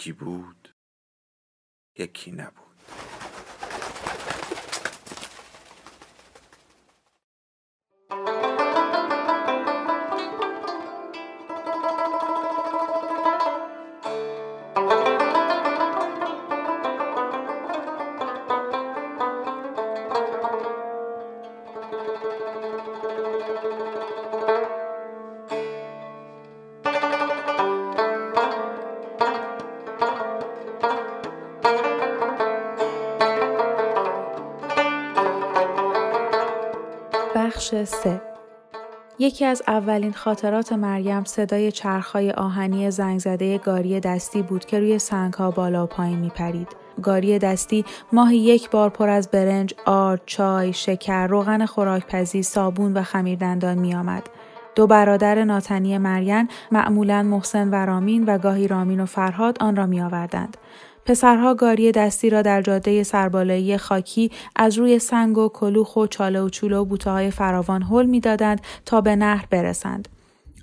یکی بود یکی نبود. سه یکی از اولین خاطرات مریم صدای چرخهای آهنی زنگ زده گاری دستی بود که روی سنگها بالا و پایین میپرید. گاری دستی ماهی یک بار پر از برنج، آرد، چای، شکر، روغن خوراکپزی، صابون و خمیردندان میآمد. دو برادر ناتنی مریم معمولا محسن و رامین و گاهی رامین و فرهاد آن را می آوردند. پسرها گاری دستی را در جاده سربالایی خاکی از روی سنگ و کلوخ و چاله و چوله و بوته های فراوان حل می‌دادند تا به نهر برسند.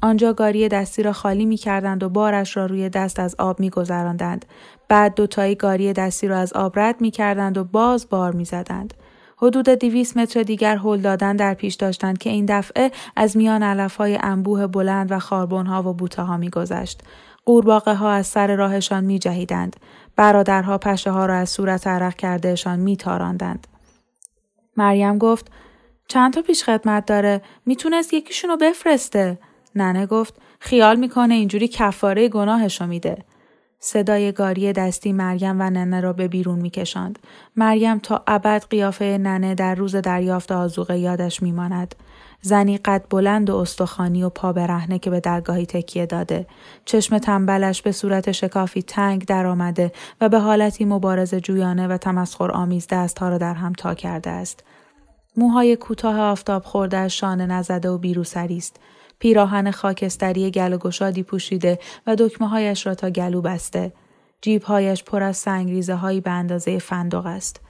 آنجا گاری دستی را خالی می کردند و بارش را روی دست از آب می گذراندند. بعد دوتایی گاری دستی را از آب رد می کردند و باز بار می زدند. حدود دیویس متر دیگر هل دادن در پیش داشتند که این دفعه از میان علف های انبوه بلند و خاربون ها و بوته ها می گذشت. قورباغه ها از سر راهشان می جهیدند. برادرها پشه ها را از صورت عرق کردهشان می تاراندند. مریم گفت چند تا پیش خدمت داره می‌تونست یکیشونو بفرسته. ننه گفت خیال می‌کنه اینجوری کفاره گناهشو میده. صدای گاری دستی مریم و ننه را به بیرون میکشاند. مریم تا ابد قیافه ننه در روز دریافت آزوقه یادش میماند. زنی قد بلند و استخوانی و پا برهنه که به درگاهی تکیه داده. چشم تنبلش به صورت شکافی تنگ درآمده و به حالتی مبارز جویانه و تمسخر آمیز دستها را در هم تا کرده است. موهای کوتاه آفتاب خورده شانه نزده و بیروسری است. پیراهن خاکستری گل و گشادی پوشیده و دکمه هایش را تا گلو بسته. جیبهایش پر از سنگریزه هایی به اندازه فندق است.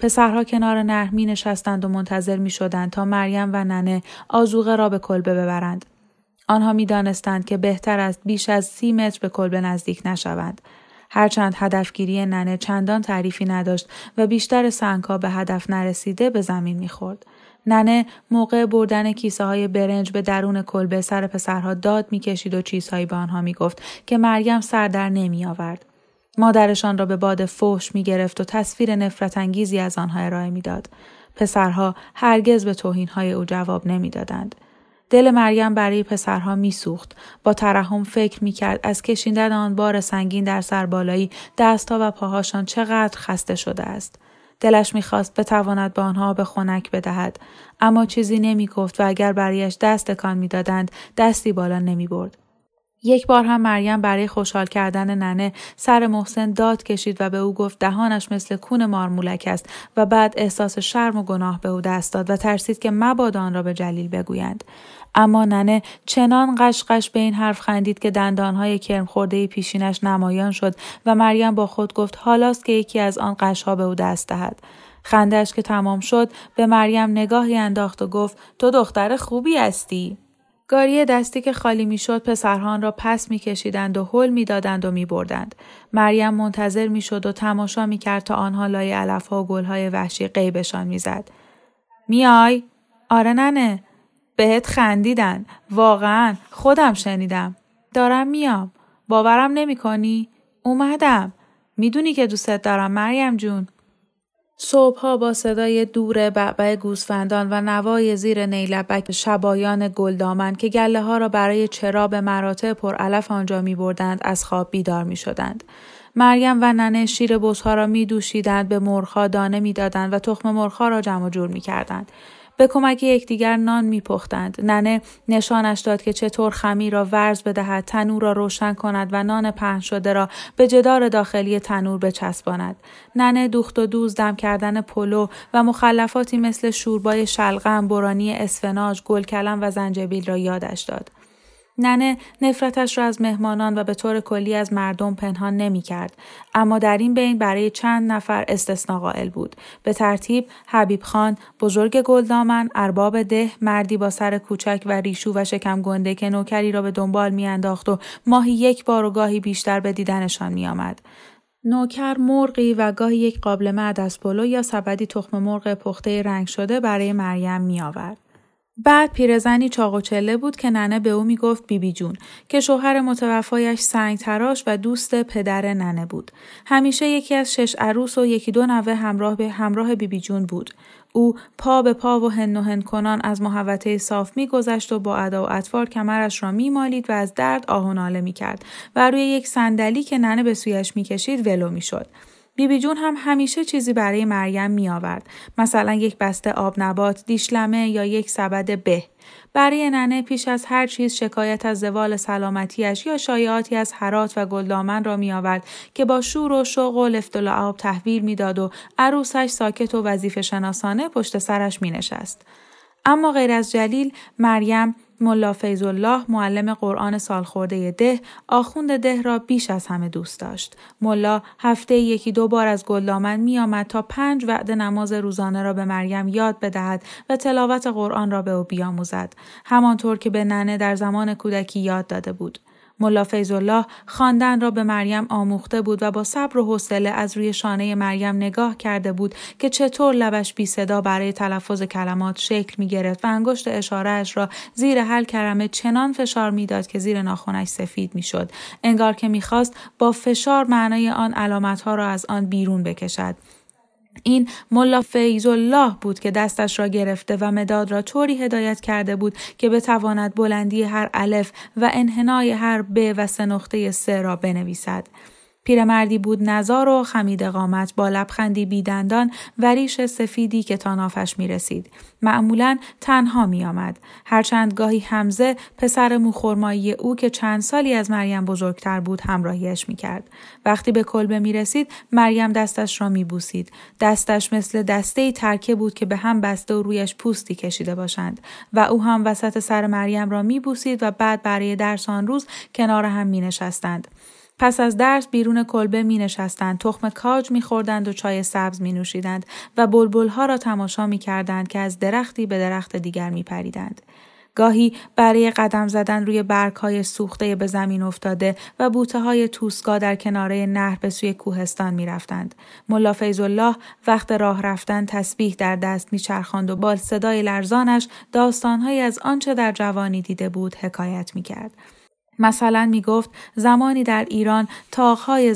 پسرها کنار نهر می نشستند و منتظر می شدند تا مریم و ننه آزوغه را به کلبه ببرند. آنها می دانستند که بهتر است بیش از سی متر به کلبه نزدیک نشوند. هرچند هدفگیری ننه چندان تعریفی نداشت و بیشتر سنگها به هدف نرسیده به زمین می‌خورد. ننه موقع بردن کیسه های برنج به درون کلبه سر پسرها داد می‌کشید و چیزهایی به آنها می‌گفت که مریم سر در نمی آورد. مادرشان را به باد فوش می گرفت و تصویر نفرت انگیزی از آنها ارائه می‌داد. پسرها هرگز به توهینهای او جواب نمی‌دادند. دل مریم برای پسرها میسوخت با ترحم فکر می‌کرد از کشیدن آن بار سنگین در سربالایی دستها و پاهاشان چقدر خسته شده است دلش می‌خواست بتواند به آنها به خنک بدهد اما چیزی نمی‌گفت و اگر برایش دست تکان می‌دادند دستی بالا نمی‌برد یک بار هم مریم برای خوشحال کردن ننه سر محسن داد کشید و به او گفت دهانش مثل کون مارمولک است و بعد احساس شرم و گناه به او دست داد و ترسید که مبادا آن را به جلیل بگویند. اما ننه چنان قشقش به این حرف خندید که دندانهای کرم خورده پیشینش نمایان شد و مریم با خود گفت حالاست که یکی از آن قشها به او دست دهد. خندش که تمام شد به مریم نگاهی انداخت و گفت تو دختر خوبی هستی. گاری دستی که خالی می‌شد پسرهان را پس میکشیدند و حل می‌دادند و میبردند. مریم منتظر می‌شد و تماشا می‌کرد تا آنها لای علفها و گلهای وحشی غیبشان می‌زد. میای؟ آره ننه. بهت خندیدن. واقعا خودم شنیدم. دارم میام. باورم نمی کنی؟ اومدم. می‌دونی که دوستت دارم مریم جون. صبحها با صدای دور بعبع گوسفندان و نوای زیر نیلبک شبایان گلدامن که گله ها را برای چرا به مراتع علف آنجا می بردند از خواب بیدار می شدند. مریم و ننه شیر بزها را می دوشیدند به مرخا دانه می دادند و تخم مرخا را جمع جور می کردند. به کمک یکدیگر نان میپختند. ننه نشانش داد که چطور خمیر را ورز بدهد تنور را روشن کند و نان پهن شده را به جدار داخلی تنور بچسباند. ننه دوخت و دوز دم کردن پلو و مخلفاتی مثل شوربای شلغم برانی اسفناج گلکلم و زنجبیل را یادش داد. ننه نفرتش را از مهمانان و به طور کلی از مردم پنهان نمی کرد. اما در این بین برای چند نفر استثنا قائل بود. به ترتیب حبیب خان، بزرگ گلدامن، ارباب ده، مردی با سر کوچک و ریشو و شکم گنده که نوکری را به دنبال میانداخت و ماهی یک بار و گاهی بیشتر به دیدنشان میآمد. نوکر مرغی و گاهی یک قابل معدس پلو یا سبدی تخم مرغ پخته رنگ شده برای مریم می آورد. بعد پیرزنی چاق و چله بود که ننه به او می‌گفت بیبی جون که شوهر متوفایش سنگ تراش و دوست پدر ننه بود. همیشه یکی از شش عروس و یکی دو نوه همراه به همراه بیبی جون بود. او پا به پا و هن و هن کنان از محوطه صاف میگذشت و با ادا و اطوار کمرش را میمالید و از درد آه و ناله می‌کرد و روی یک صندلی که ننه به سویش می‌کشید ولو می‌شد. بیبی جون هم همیشه چیزی برای مریم می آورد. مثلا یک بسته آب نبات، دیشلمه یا یک سبد به. برای ننه پیش از هر چیز شکایت از زوال سلامتیش یا شایعاتی از حرات و گلدامن را می آورد که با شور و شوق و لفت و لعاب تحویل می‌داد و عروسش ساکت و وظیفه شناسانه پشت سرش می نشست. اما غیر از جلیل مریم ملا فیض الله معلم قرآن سالخورده ده آخوند ده را بیش از همه دوست داشت. ملا هفته یکی دو بار از گلدامن می آمد تا پنج وعده نماز روزانه را به مریم یاد بدهد و تلاوت قرآن را به او بیاموزد. همانطور که به ننه در زمان کودکی یاد داده بود. ملا الله خواندن را به مریم آموخته بود و با صبر و حوصله از روی شانه مریم نگاه کرده بود که چطور لبش بی صدا برای تلفظ کلمات شکل می گرفت و انگشت اشارهش را زیر هر کرمه چنان فشار می‌داد که زیر ناخونش سفید می‌شد انگار که می‌خواست با فشار معنای آن علامتها را از آن بیرون بکشد. این ملا فیض الله بود که دستش را گرفته و مداد را طوری هدایت کرده بود که بتواند بلندی هر الف و انحنای هر ب و سه نقطه سه را بنویسد. پیرمردی بود نزار و خمید قامت با لبخندی بیدندان و ریش سفیدی که تا نافش می رسید. معمولا تنها می آمد. هرچند گاهی حمزه پسر موخورمایی او که چند سالی از مریم بزرگتر بود همراهیش می کرد. وقتی به کلبه می رسید مریم دستش را می بوسید. دستش مثل دسته ترکه بود که به هم بسته و رویش پوستی کشیده باشند و او هم وسط سر مریم را می بوسید و بعد برای درس آن روز کنار هم می نشستند. پس از درس بیرون کلبه می نشستند، تخم کاج می خوردند و چای سبز می نوشیدند و بلبلها را تماشا می کردند که از درختی به درخت دیگر می پریدند. گاهی برای قدم زدن روی های سوخته به زمین افتاده و بوته های توسکا در کناره نهر به سوی کوهستان می رفتند. ملا الله وقت راه رفتن تسبیح در دست می چرخاند و با صدای لرزانش داستانهایی از آنچه در جوانی دیده بود حکایت می کرد. مثلا می گفت زمانی در ایران تاقهای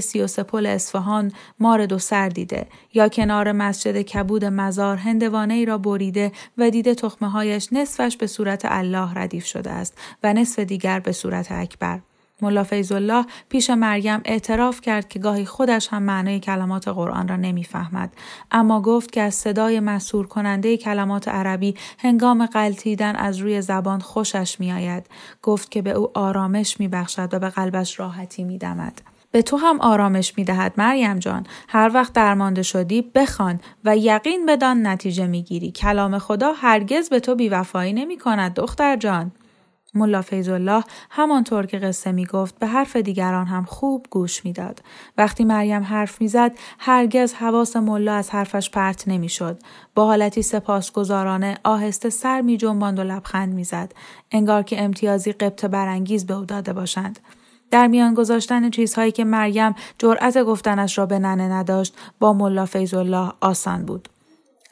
سی و پل اصفهان مار دو سر دیده یا کنار مسجد کبود مزار هندوانه ای را بریده و دیده تخمه هایش نصفش به صورت الله ردیف شده است و نصف دیگر به صورت اکبر. ملا الله پیش مریم اعتراف کرد که گاهی خودش هم معنای کلمات قرآن را نمی‌فهمد. اما گفت که از صدای مسور کننده کلمات عربی هنگام قلتیدن از روی زبان خوشش میآید. گفت که به او آرامش میبخشد و به قلبش راحتی میدمد. به تو هم آرامش می دهد مریم جان. هر وقت درمانده شدی بخوان و یقین بدان نتیجه می گیری کلام خدا هرگز به تو بیوفایی نمی کند دختر جان. ملا الله همانطور که قصه می گفت به حرف دیگران هم خوب گوش می‌داد. وقتی مریم حرف می‌زد هرگز حواس ملا از حرفش پرت نمی‌شد. با حالتی سپاسگزارانه آهسته سر می جنباند و لبخند می‌زد. انگار که امتیازی قبط برانگیز به او داده باشند. در میان گذاشتن چیزهایی که مریم جرأت گفتنش را به ننه نداشت با ملا الله آسان بود.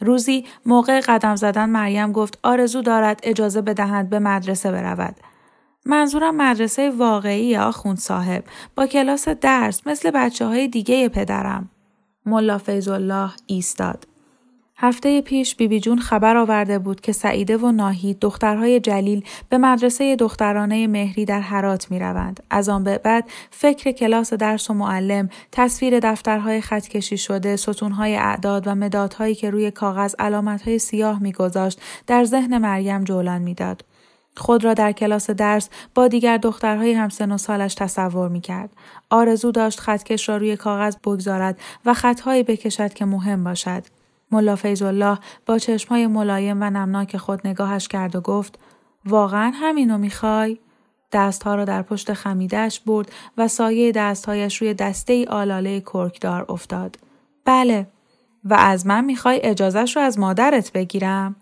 روزی موقع قدم زدن مریم گفت آرزو دارد اجازه بدهند به مدرسه برود. منظورم مدرسه واقعی آخوند صاحب با کلاس درس مثل بچه های دیگه پدرم. ملا فیض الله ایستاد. هفته پیش بیبی جون خبر آورده بود که سعیده و ناهید دخترهای جلیل به مدرسه دخترانه مهری در حرات می روند. از آن به بعد فکر کلاس درس و معلم، تصویر دفترهای خطکشی شده، ستونهای اعداد و مدادهایی که روی کاغذ علامتهای سیاه میگذاشت در ذهن مریم جولان می‌داد. خود را در کلاس درس با دیگر دخترهای همسن و سالش تصور می کرد. آرزو داشت خطکش را روی کاغذ بگذارد و خطهایی بکشد که مهم باشد. ملا الله با چشمهای ملایم و نمناک خود نگاهش کرد و گفت واقعا همینو می‌خوای؟ دستها را در پشت خمیدهش برد و سایه دستهایش روی دسته ای آلاله کرکدار افتاد. بله. و از من می‌خوای اجازش رو از مادرت بگیرم؟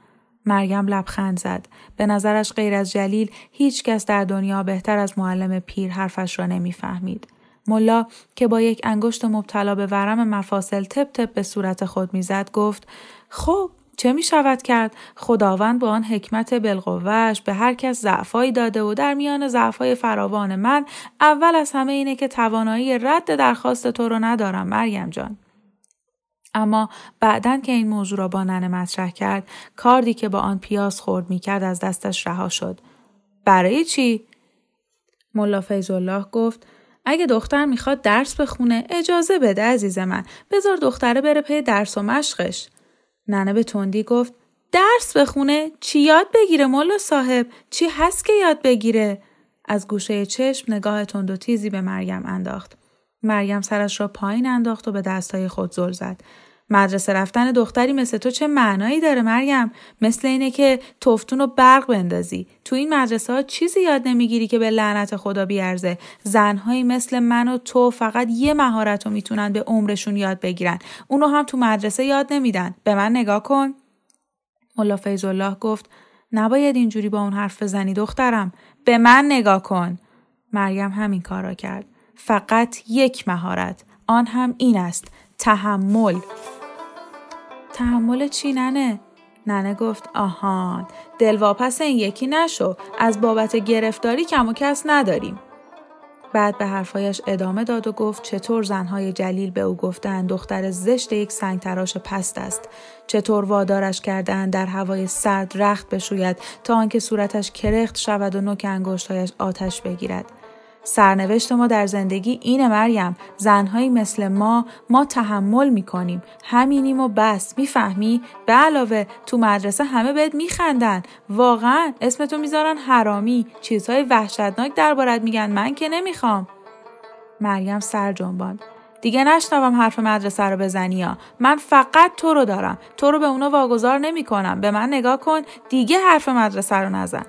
مریم لبخند زد. به نظرش غیر از جلیل هیچ کس در دنیا بهتر از معلم پیر حرفش را نمی‌فهمید. ملا که با یک انگشت مبتلا به ورم مفاصل تپ تپ به صورت خود می‌زد گفت خب چه می شود کرد؟ خداوند با آن حکمت بالقوهش به هر کس ضعفایی داده و در میان ضعفای فراوان من اول از همه اینه که توانایی رد درخواست تو رو ندارم مریم جان. اما بعدا که این موضوع را با ننه مطرح کرد کاردی که با آن پیاز خورد می کرد از دستش رها شد. برای چی؟ ملا فیض الله گفت اگه دختر می‌خواد درس بخونه اجازه بده عزیز من. بذار دختره بره پی درس و مشقش. ننه به تندی گفت درس بخونه چی یاد بگیره ملا صاحب؟ چی هست که یاد بگیره؟ از گوشه چشم نگاه تند و تیزی به مریم انداخت. مریم سرش را پایین انداخت و به دستای خود زل زد. مدرسه رفتن دختری مثل تو چه معنایی داره مریم؟ مثل اینه که تفتون رو برق بندازی. تو این مدرسه ها چیزی یاد نمی‌گیری که به لعنت خدا بیارزه. زنهایی مثل من و تو فقط یه مهارت رو می‌تونن به عمرشون یاد بگیرن. اونو هم تو مدرسه یاد نمیدن. به من نگاه کن. ملا فیض الله گفت نباید اینجوری با اون حرف بزنی دخترم. به من نگاه کن. مریم همین کار را کرد. فقط یک مهارت. آن هم این است. تحمل. تحمل چی ننه؟ ننه گفت آهان دلواپس این یکی نشو. از بابت گرفتاری کم و کس نداریم. بعد به حرفایش ادامه داد و گفت چطور زنهای جلیل به او گفتند دختر زشت یک سنگ تراش پست است؟ چطور وادارش کردند در هوای سرد رخت بشوید تا آنکه صورتش کرخت شود و نوک انگشتهایش آتش بگیرد؟ سرنوشت ما در زندگی اینه مریم. زنهایی مثل ما ما تحمل می‌کنیم. همینیم و بس. می‌فهمی؟ به علاوه تو مدرسه همه بهت میخندن. واقعا اسمتو می‌ذارن حرامی. چیزهای وحشتناک دربارت میگن. من که نمی‌خوام. مریم سر جنباند. دیگه نشنوم حرف مدرسه رو بزنی ها. من فقط تو رو دارم. تو رو به اونا واگذار نمی کنم به من نگاه کن. دیگه حرف مدرسه رو نزن.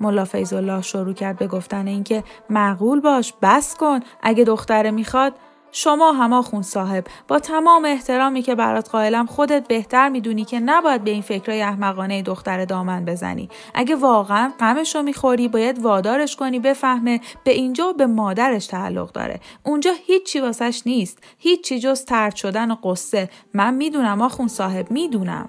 ملا فیض الله شروع کرد به گفتن اینکه معقول باش بس کن اگه دختره می‌خواد. شما هما خون صاحب با تمام احترامی که برات قائلم خودت بهتر می‌دونی که نباید به این فکرای احمقانه دختر دامن بزنی. اگه واقعا غمش رو می‌خوری باید وادارش کنی بفهمه به اینجا به مادرش تعلق داره. اونجا هیچی واسش نیست. هیچی جز ترد شدن و قصه. من می‌دونم آخون صاحب می‌دونم.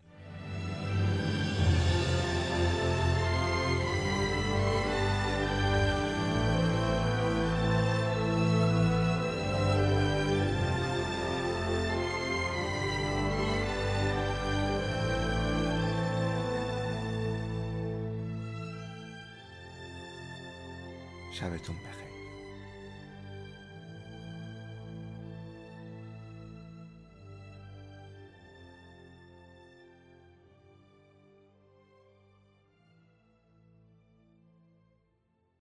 شبتون بخیر.